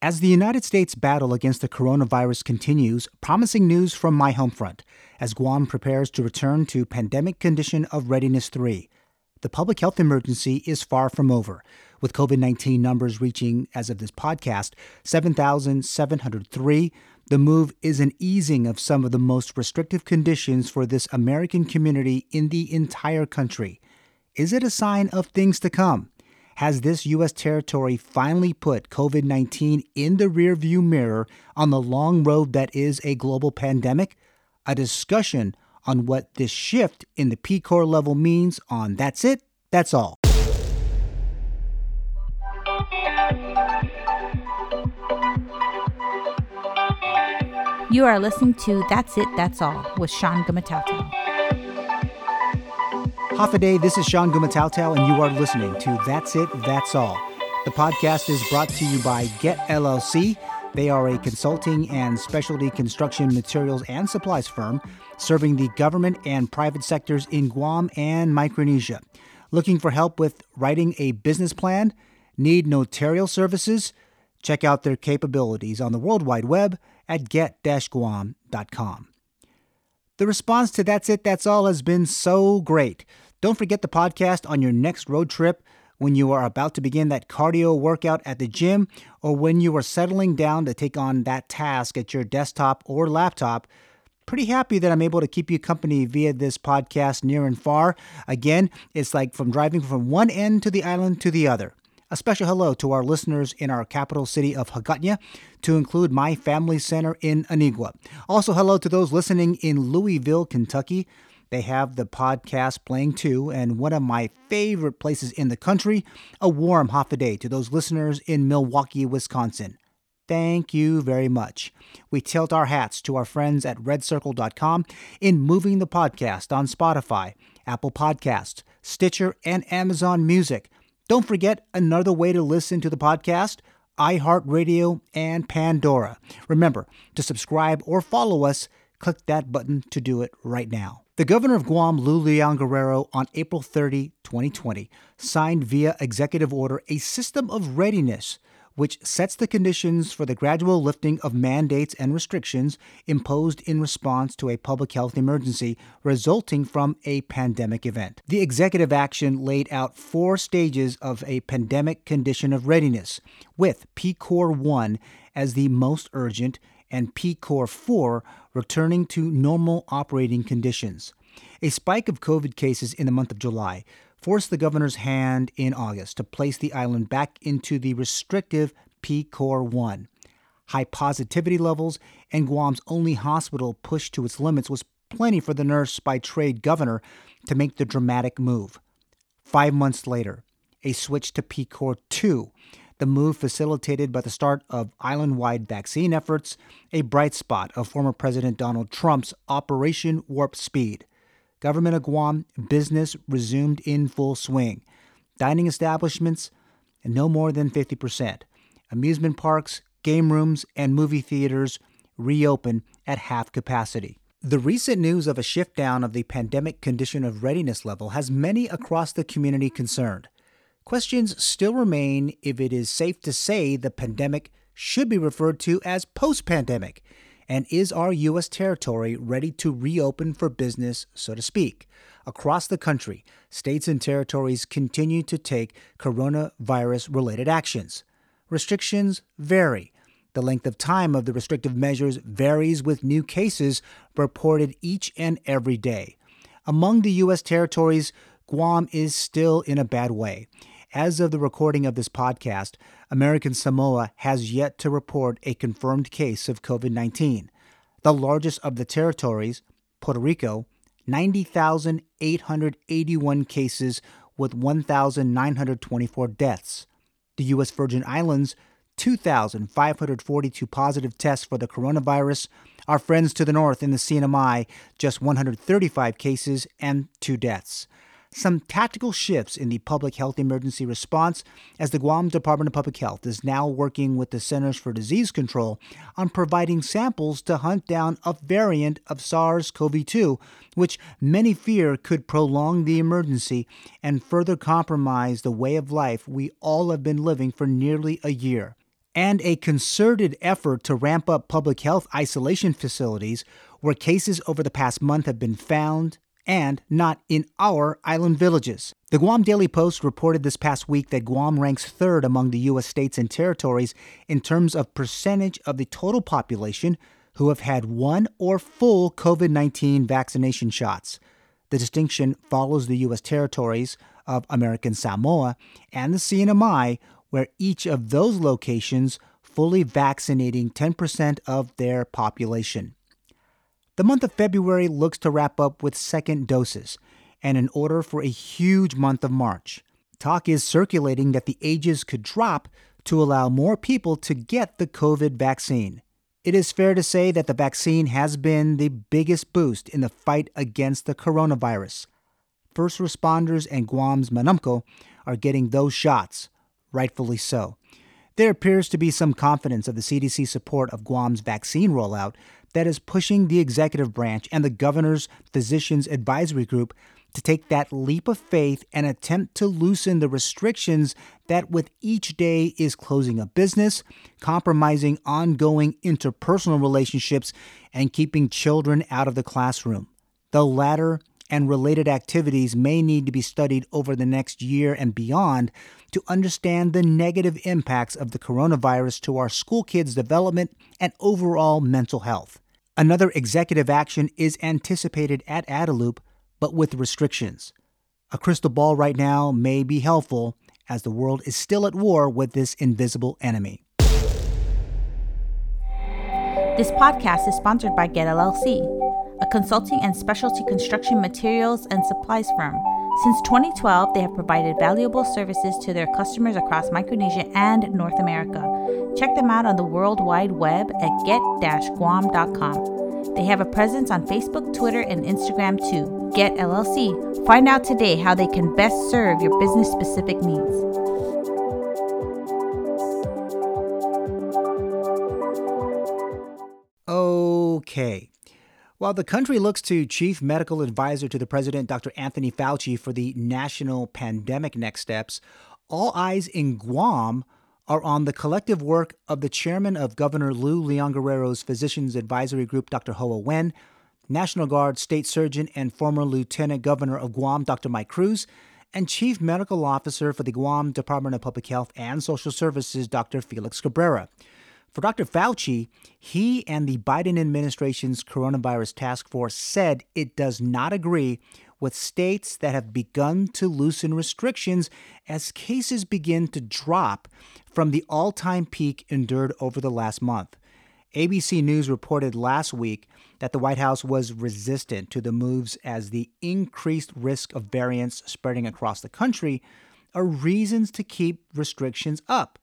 As the United States battle against the coronavirus continues, promising news from my home front as Guam prepares to return to pandemic condition of readiness 3. The public health emergency is far from over, with COVID 19 numbers reaching, as of this podcast, 7,703. The move is an easing of some of the most restrictive conditions for this American community in the entire country. Is it a sign of things to come? Has this U.S. territory finally put COVID 19 in the rearview mirror on the long road that is a global pandemic? A discussion on what this shift in the PCOR level means on That's It, That's All. You are listening to That's It, That's All with Sean Gumatauta. Hafaday, this is Sean Gumatautau, and you are listening to That's It, That's All. The podcast is brought to you by Get LLC. They are a consulting and specialty construction materials and supplies firm serving the government and private sectors in Guam and Micronesia. Looking for help with writing a business plan? Need notarial services? Check out their capabilities on the World Wide Web at get-guam.com. The response to That's It, That's All has been so great. Don't forget the podcast on your next road trip when you are about to begin that cardio workout at the gym or when you are settling down to take on that task at your desktop or laptop. Pretty happy that I'm able to keep you company via this podcast near and far. Again, it's like from driving from one end to the island to the other. A special hello to our listeners in our capital city of Hagåtña, to include my family center in Anigua. Also, hello to those listening in Louisville, Kentucky. They have the podcast playing too, and one of my favorite places in the country, a warm Hafaday to those listeners in Milwaukee, Wisconsin. Thank you very much. We tilt our hats to our friends at redcircle.com in moving the podcast on Spotify, Apple Podcasts, Stitcher, and Amazon Music. Don't forget another way to listen to the podcast iHeartRadio and Pandora. Remember to subscribe or follow us. Click that button to do it right now. The governor of Guam, Lou Leon Guerrero, on April 30, 2020, signed via executive order a system of readiness which sets the conditions for the gradual lifting of mandates and restrictions imposed in response to a public health emergency resulting from a pandemic event. The executive action laid out four stages of a pandemic condition of readiness, with PCOR 1 as the most urgent and PCOR 4 returning to normal operating conditions. A spike of COVID cases in the month of July forced the governor's hand in August to place the island back into the restrictive PCOR 1. High positivity levels and Guam's only hospital pushed to its limits was plenty for the nurse by trade governor to make the dramatic move. Five months later, a switch to PCOR 2 the move facilitated by the start of island wide vaccine efforts, a bright spot of former President Donald Trump's Operation Warp Speed. Government of Guam business resumed in full swing. Dining establishments, no more than 50%. Amusement parks, game rooms, and movie theaters reopen at half capacity. The recent news of a shift down of the pandemic condition of readiness level has many across the community concerned. Questions still remain if it is safe to say the pandemic should be referred to as post pandemic, and is our U.S. territory ready to reopen for business, so to speak? Across the country, states and territories continue to take coronavirus related actions. Restrictions vary. The length of time of the restrictive measures varies with new cases reported each and every day. Among the U.S. territories, Guam is still in a bad way. As of the recording of this podcast, American Samoa has yet to report a confirmed case of COVID 19. The largest of the territories, Puerto Rico, 90,881 cases with 1,924 deaths. The U.S. Virgin Islands, 2,542 positive tests for the coronavirus. Our friends to the north in the CNMI, just 135 cases and two deaths some tactical shifts in the public health emergency response as the Guam Department of Public Health is now working with the Centers for Disease Control on providing samples to hunt down a variant of SARS CoV 2, which many fear could prolong the emergency and further compromise the way of life we all have been living for nearly a year. and a concerted effort to ramp up public health isolation facilities where cases over the past month have been found and not in our island villages. The Guam Daily Post reported this past week that Guam ranks third among the U.S. states and territories in terms of percentage of the total population who have had one or full COVID 19 vaccination shots. The distinction follows the U.S. territories of American Samoa and the CNMI, where each of those locations fully vaccinating 10% of their population. The month of February looks to wrap up with second doses, and in order for a huge month of March. Talk is circulating that the ages could drop to allow more people to get the COVID vaccine. It is fair to say that the vaccine has been the biggest boost in the fight against the coronavirus. First responders and Guam's Manamco are getting those shots, rightfully so. There appears to be some confidence of the CDC support of Guam's vaccine rollout that is pushing the executive branch and the governor's physicians advisory group to take that leap of faith and attempt to loosen the restrictions that with each day is closing a business, compromising ongoing interpersonal relationships, and keeping children out of the classroom. The latter and related activities may need to be studied over the next year and beyond to understand the negative impacts of the coronavirus to our school kids' development and overall mental health. Another executive action is anticipated at Adelup, but with restrictions. A crystal ball right now may be helpful as the world is still at war with this invisible enemy. This podcast is sponsored by Get LLC, a consulting and specialty construction materials and supplies firm since 2012, they have provided valuable services to their customers across Micronesia and North America. Check them out on the World Wide Web at get-guam.com. They have a presence on Facebook, Twitter, and Instagram too. Get LLC. Find out today how they can best serve your business specific needs. Okay. While the country looks to Chief Medical Advisor to the President, Dr. Anthony Fauci, for the national pandemic next steps, all eyes in Guam are on the collective work of the chairman of Governor Lou Leon Guerrero's Physicians Advisory Group, Dr. Hoa Nguyen, National Guard State Surgeon and former Lieutenant Governor of Guam, Dr. Mike Cruz, and Chief Medical Officer for the Guam Department of Public Health and Social Services, Dr. Felix Cabrera. For Dr. Fauci, he and the Biden administration's coronavirus task force said it does not agree with states that have begun to loosen restrictions as cases begin to drop from the all time peak endured over the last month. ABC News reported last week that the White House was resistant to the moves as the increased risk of variants spreading across the country are reasons to keep restrictions up,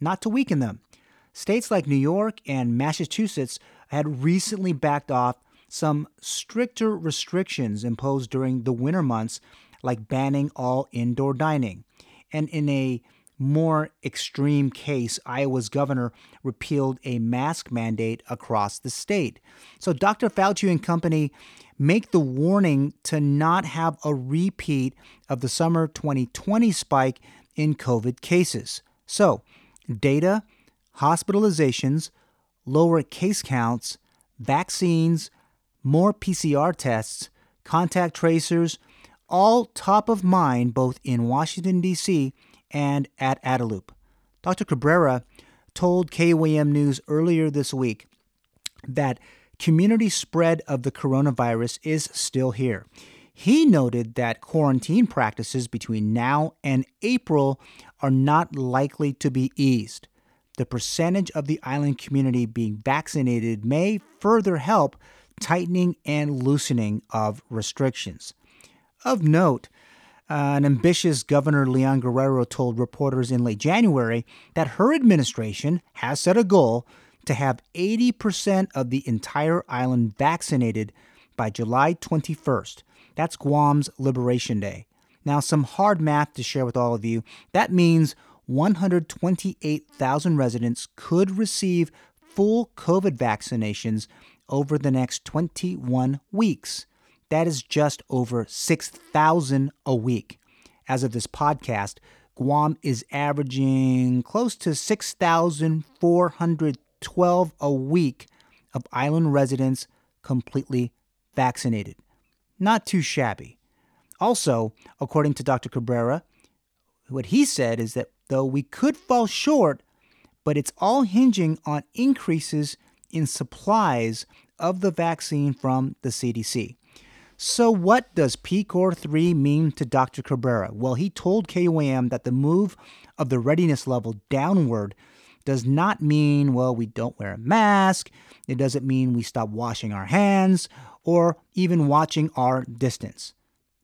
not to weaken them. States like New York and Massachusetts had recently backed off some stricter restrictions imposed during the winter months, like banning all indoor dining. And in a more extreme case, Iowa's governor repealed a mask mandate across the state. So Dr. Fauci and company make the warning to not have a repeat of the summer 2020 spike in COVID cases. So, data hospitalizations, lower case counts, vaccines, more PCR tests, contact tracers, all top of mind both in Washington, D.C. and at Adelup. Dr. Cabrera told KUAM News earlier this week that community spread of the coronavirus is still here. He noted that quarantine practices between now and April are not likely to be eased the percentage of the island community being vaccinated may further help tightening and loosening of restrictions. Of note, uh, an ambitious Governor Leon Guerrero told reporters in late January that her administration has set a goal to have 80% of the entire island vaccinated by July 21st. That's Guam's Liberation Day. Now, some hard math to share with all of you. That means 128,000 residents could receive full COVID vaccinations over the next 21 weeks. That is just over 6,000 a week. As of this podcast, Guam is averaging close to 6,412 a week of island residents completely vaccinated. Not too shabby. Also, according to Dr. Cabrera, what he said is that though we could fall short, but it's all hinging on increases in supplies of the vaccine from the CDC. So, what does PCOR 3 mean to Dr. Cabrera? Well, he told KUAM that the move of the readiness level downward does not mean, well, we don't wear a mask. It doesn't mean we stop washing our hands or even watching our distance.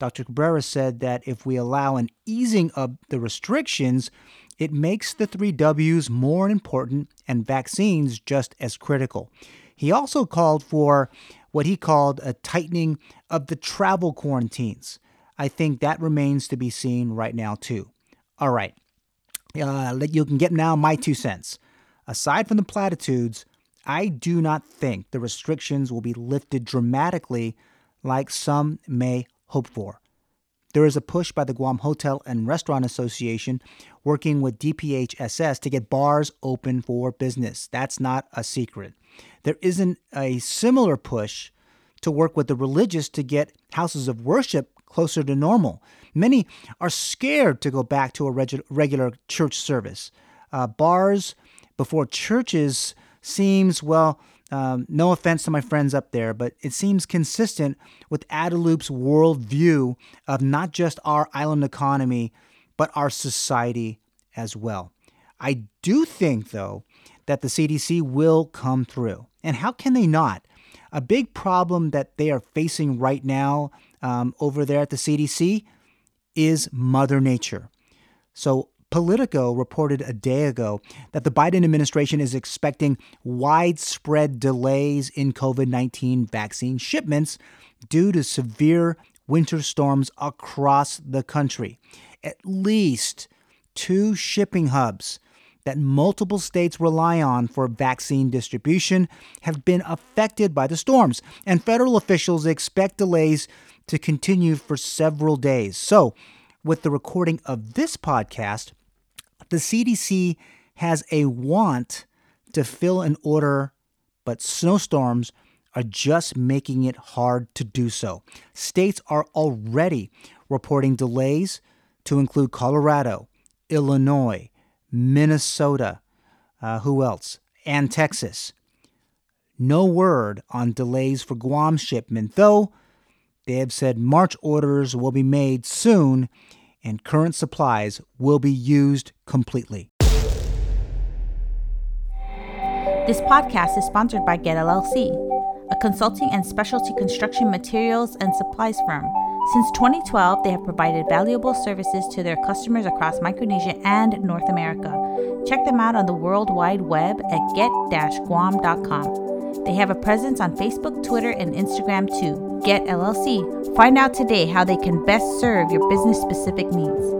Dr. Cabrera said that if we allow an easing of the restrictions, it makes the three W's more important and vaccines just as critical. He also called for what he called a tightening of the travel quarantines. I think that remains to be seen right now, too. All right. Uh, you can get now my two cents. Aside from the platitudes, I do not think the restrictions will be lifted dramatically like some may hope for. There is a push by the Guam Hotel and Restaurant Association working with DPHSS to get bars open for business. That's not a secret. There isn't a similar push to work with the religious to get houses of worship closer to normal. Many are scared to go back to a regu- regular church service. Uh, bars before churches seems, well, um, no offense to my friends up there, but it seems consistent with Adelup's worldview of not just our island economy, but our society as well. I do think, though, that the CDC will come through. And how can they not? A big problem that they are facing right now um, over there at the CDC is Mother Nature. So, Politico reported a day ago that the Biden administration is expecting widespread delays in COVID 19 vaccine shipments due to severe winter storms across the country. At least two shipping hubs that multiple states rely on for vaccine distribution have been affected by the storms, and federal officials expect delays to continue for several days. So, with the recording of this podcast, the CDC has a want to fill an order, but snowstorms are just making it hard to do so. States are already reporting delays to include Colorado, Illinois, Minnesota, uh, who else? And Texas. No word on delays for Guam shipment, though they have said March orders will be made soon and current supplies will be used completely. This podcast is sponsored by Get LLC, a consulting and specialty construction materials and supplies firm. Since 2012, they have provided valuable services to their customers across Micronesia and North America. Check them out on the World Wide Web at get-guam.com. They have a presence on Facebook, Twitter, and Instagram too. Get LLC. Find out today how they can best serve your business specific needs.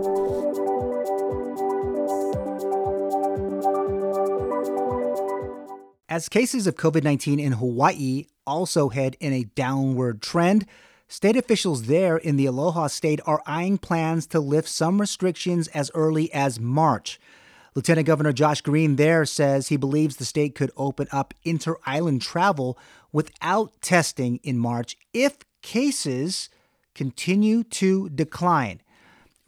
As cases of COVID 19 in Hawaii also head in a downward trend, state officials there in the Aloha state are eyeing plans to lift some restrictions as early as March. Lieutenant Governor Josh Green there says he believes the state could open up inter island travel without testing in March if cases continue to decline.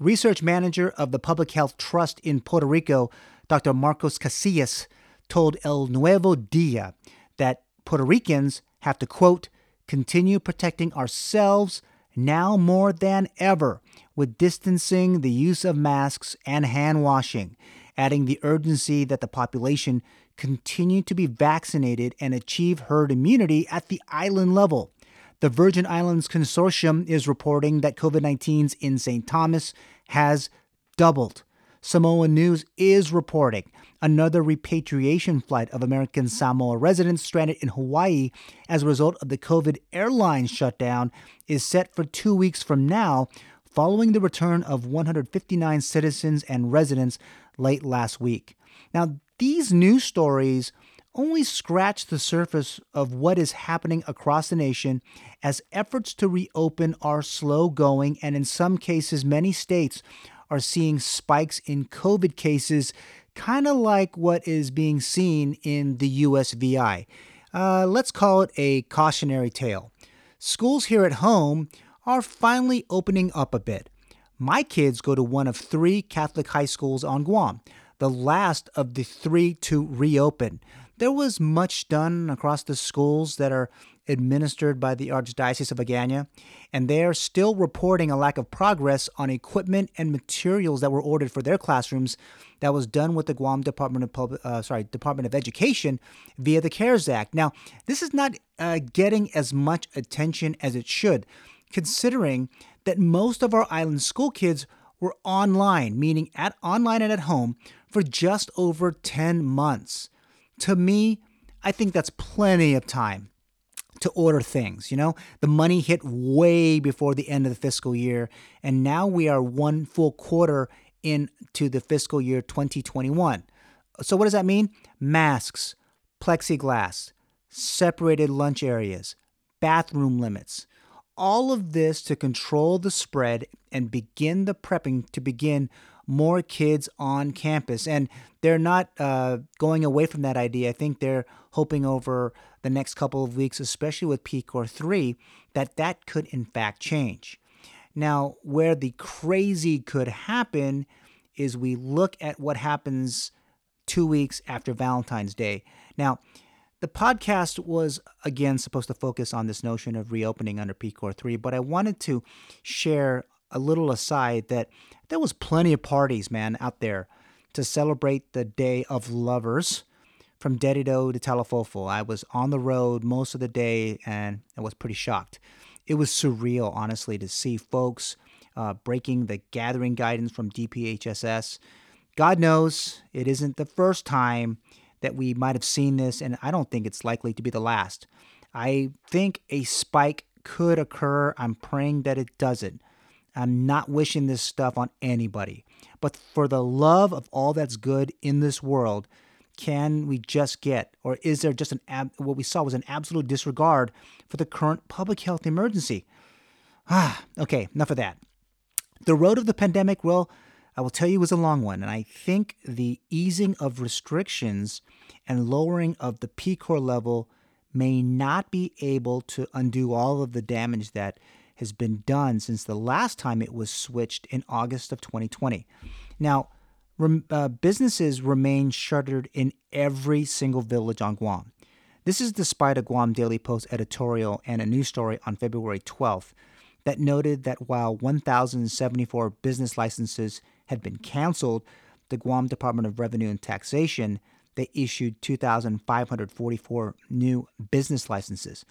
Research manager of the Public Health Trust in Puerto Rico, Dr. Marcos Casillas, told El Nuevo Dia that Puerto Ricans have to, quote, continue protecting ourselves now more than ever with distancing, the use of masks, and hand washing adding the urgency that the population continue to be vaccinated and achieve herd immunity at the island level. The Virgin Islands Consortium is reporting that COVID 19's in St. Thomas has doubled. Samoa News is reporting another repatriation flight of American Samoa residents stranded in Hawaii as a result of the COVID airline shutdown is set for two weeks from now, following the return of 159 citizens and residents late last week. Now, these news stories only scratch the surface of what is happening across the nation as efforts to reopen are slow going, and in some cases, many states are seeing spikes in COVID cases, kind of like what is being seen in the USVI. Uh, let's call it a cautionary tale. Schools here at home are finally opening up a bit. My kids go to one of three Catholic high schools on Guam, the last of the three to reopen. There was much done across the schools that are administered by the Archdiocese of Agana, and they are still reporting a lack of progress on equipment and materials that were ordered for their classrooms. That was done with the Guam Department of Public, uh, sorry, Department of Education via the CARES Act. Now, this is not uh, getting as much attention as it should, considering that most of our island school kids were online, meaning at online and at home, for just over 10 months. To me, I think that's plenty of time to order things. You know, the money hit way before the end of the fiscal year, and now we are one full quarter into the fiscal year 2021. So, what does that mean? Masks, plexiglass, separated lunch areas, bathroom limits. All of this to control the spread and begin the prepping to begin more kids on campus. And they're not uh, going away from that idea. I think they're hoping over the next couple of weeks, especially with PCOR 3, that that could in fact change. Now, where the crazy could happen is we look at what happens two weeks after Valentine's Day. Now, the podcast was again supposed to focus on this notion of reopening under PCOR 3, but I wanted to share a little aside that there was plenty of parties, man, out there to celebrate the Day of Lovers from Dededo to Talofofo. I was on the road most of the day and I was pretty shocked. It was surreal, honestly, to see folks uh, breaking the gathering guidance from DPHSS. God knows it isn't the first time that we might have seen this, and I don't think it's likely to be the last. I think a spike could occur. I'm praying that it doesn't. I'm not wishing this stuff on anybody. But for the love of all that's good in this world, can we just get, or is there just an ab- what we saw was an absolute disregard for the current public health emergency? Ah, okay, enough of that. The road of the pandemic, well, I will tell you, it was a long one, and I think the easing of restrictions and lowering of the PCOR level may not be able to undo all of the damage that has been done since the last time it was switched in August of 2020. Now, rem, uh, businesses remain shuttered in every single village on Guam. This is despite a Guam Daily Post editorial and a news story on February 12th that noted that while 1,074 business licenses had been canceled, the Guam Department of Revenue and Taxation they issued 2,544 new business licenses.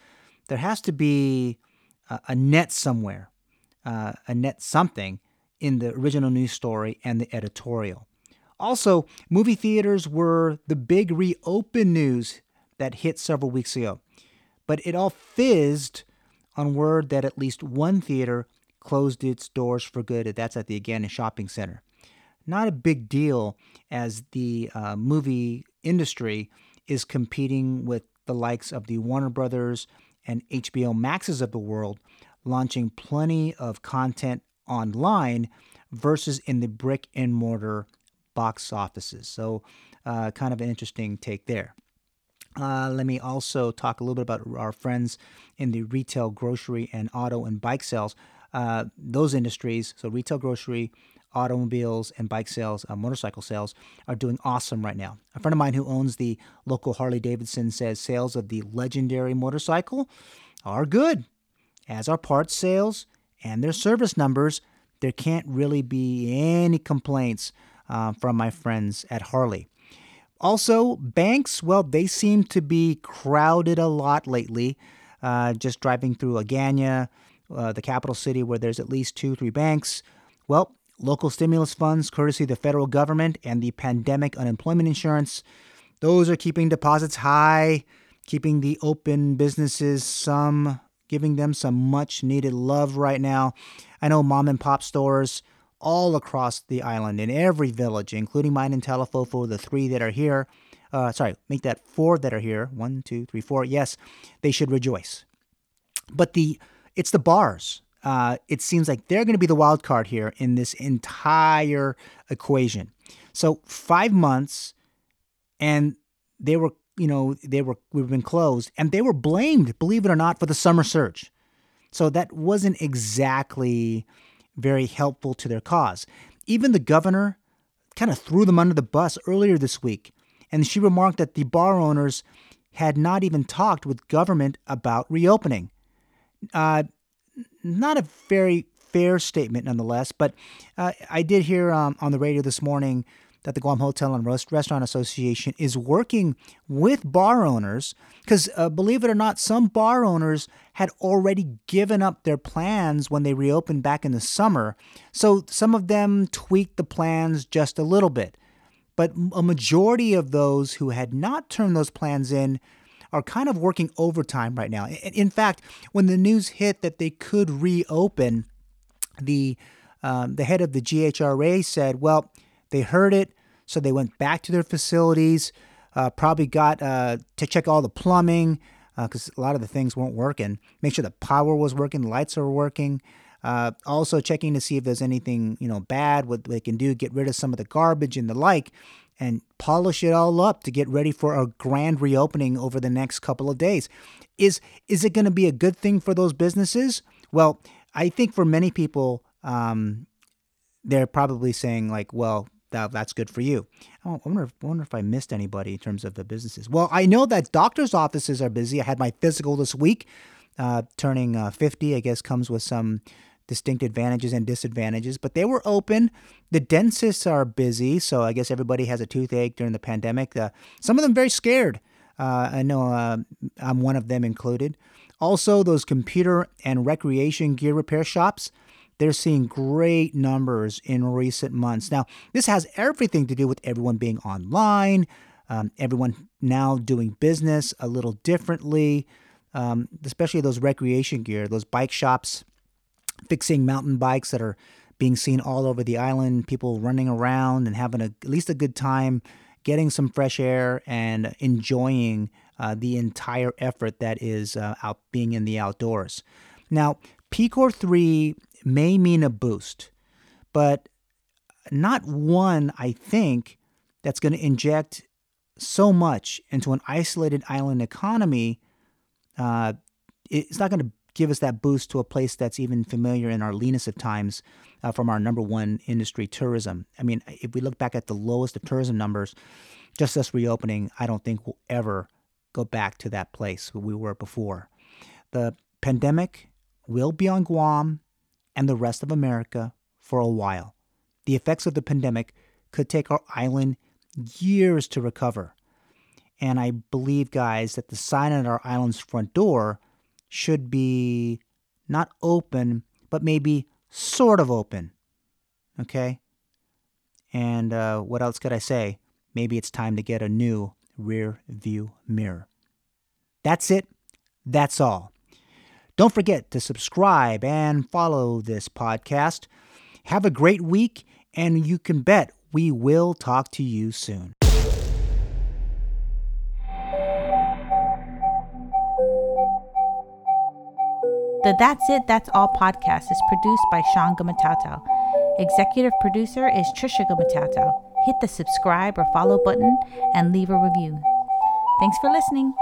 There has to be a net somewhere, uh, a net something in the original news story and the editorial. Also, movie theaters were the big reopen news that hit several weeks ago, but it all fizzed on word that at least one theater closed its doors for good. That's at the Agana Shopping Center. Not a big deal as the uh, movie industry is competing with the likes of the Warner Brothers and HBO Maxes of the world launching plenty of content online versus in the brick and mortar box offices. So, uh, kind of an interesting take there. Uh, let me also talk a little bit about our friends in the retail, grocery, and auto and bike sales. Uh, those industries, so retail, grocery, automobiles, and bike sales, uh, motorcycle sales, are doing awesome right now. A friend of mine who owns the local Harley Davidson says sales of the legendary motorcycle are good, as are parts sales and their service numbers. There can't really be any complaints uh, from my friends at Harley. Also, banks, well, they seem to be crowded a lot lately. Uh, just driving through Agana, uh, the capital city, where there's at least two, three banks. Well, local stimulus funds, courtesy the federal government and the pandemic unemployment insurance, those are keeping deposits high, keeping the open businesses some, giving them some much needed love right now. I know mom and pop stores all across the island in every village, including mine in Talofofo, the three that are here. Uh, sorry, make that four that are here. One, two, three, four. Yes, they should rejoice. But the it's the bars uh, it seems like they're going to be the wild card here in this entire equation. So five months, and they were, you know, they were we've been closed, and they were blamed, believe it or not, for the summer surge. So that wasn't exactly very helpful to their cause. Even the governor kind of threw them under the bus earlier this week, and she remarked that the bar owners had not even talked with government about reopening. Uh, not a very fair statement, nonetheless, but uh, I did hear um, on the radio this morning that the Guam Hotel and Restaurant Association is working with bar owners because, uh, believe it or not, some bar owners had already given up their plans when they reopened back in the summer. So some of them tweaked the plans just a little bit. But a majority of those who had not turned those plans in are kind of working overtime right now. In fact, when the news hit that they could reopen, the um, the head of the GHRA said, "Well, they heard it, so they went back to their facilities, uh, probably got uh, to check all the plumbing because uh, a lot of the things weren't working. Make sure the power was working, lights are working." Uh, also checking to see if there's anything you know bad, what they can do, get rid of some of the garbage and the like, and polish it all up to get ready for a grand reopening over the next couple of days. Is is it going to be a good thing for those businesses? Well, I think for many people, um, they're probably saying like, well, that, that's good for you. Oh, I wonder, if, wonder if I missed anybody in terms of the businesses. Well, I know that doctors' offices are busy. I had my physical this week. Uh, turning uh, 50, I guess, comes with some distinct advantages and disadvantages, but they were open. The dentists are busy, so I guess everybody has a toothache during the pandemic. Uh, some of them very scared. Uh, I know uh, I'm one of them included. Also, those computer and recreation gear repair shops, they're seeing great numbers in recent months. Now, this has everything to do with everyone being online, um, everyone now doing business a little differently, um, especially those recreation gear, those bike shops fixing mountain bikes that are being seen all over the island, people running around and having a, at least a good time, getting some fresh air and enjoying uh, the entire effort that is uh, out being in the outdoors. Now, PCOR 3 may mean a boost, but not one, I think, that's going to inject so much into an isolated island economy. Uh, it's not going to give us that boost to a place that's even familiar in our leanest of times uh, from our number one industry, tourism. I mean, if we look back at the lowest of tourism numbers, just us reopening, I don't think we'll ever go back to that place where we were before. The pandemic will be on Guam and the rest of America for a while. The effects of the pandemic could take our island years to recover. And I believe, guys, that the sign at our island's front door should be not open, but maybe sort of open. Okay? And uh, what else could I say? Maybe it's time to get a new rear view mirror. That's it. That's all. Don't forget to subscribe and follow this podcast. Have a great week, and you can bet we will talk to you soon. The That's It, That's All podcast is produced by Sean Gumatautau. Executive producer is Trisha Gumatautau. Hit the subscribe or follow button and leave a review. Thanks for listening.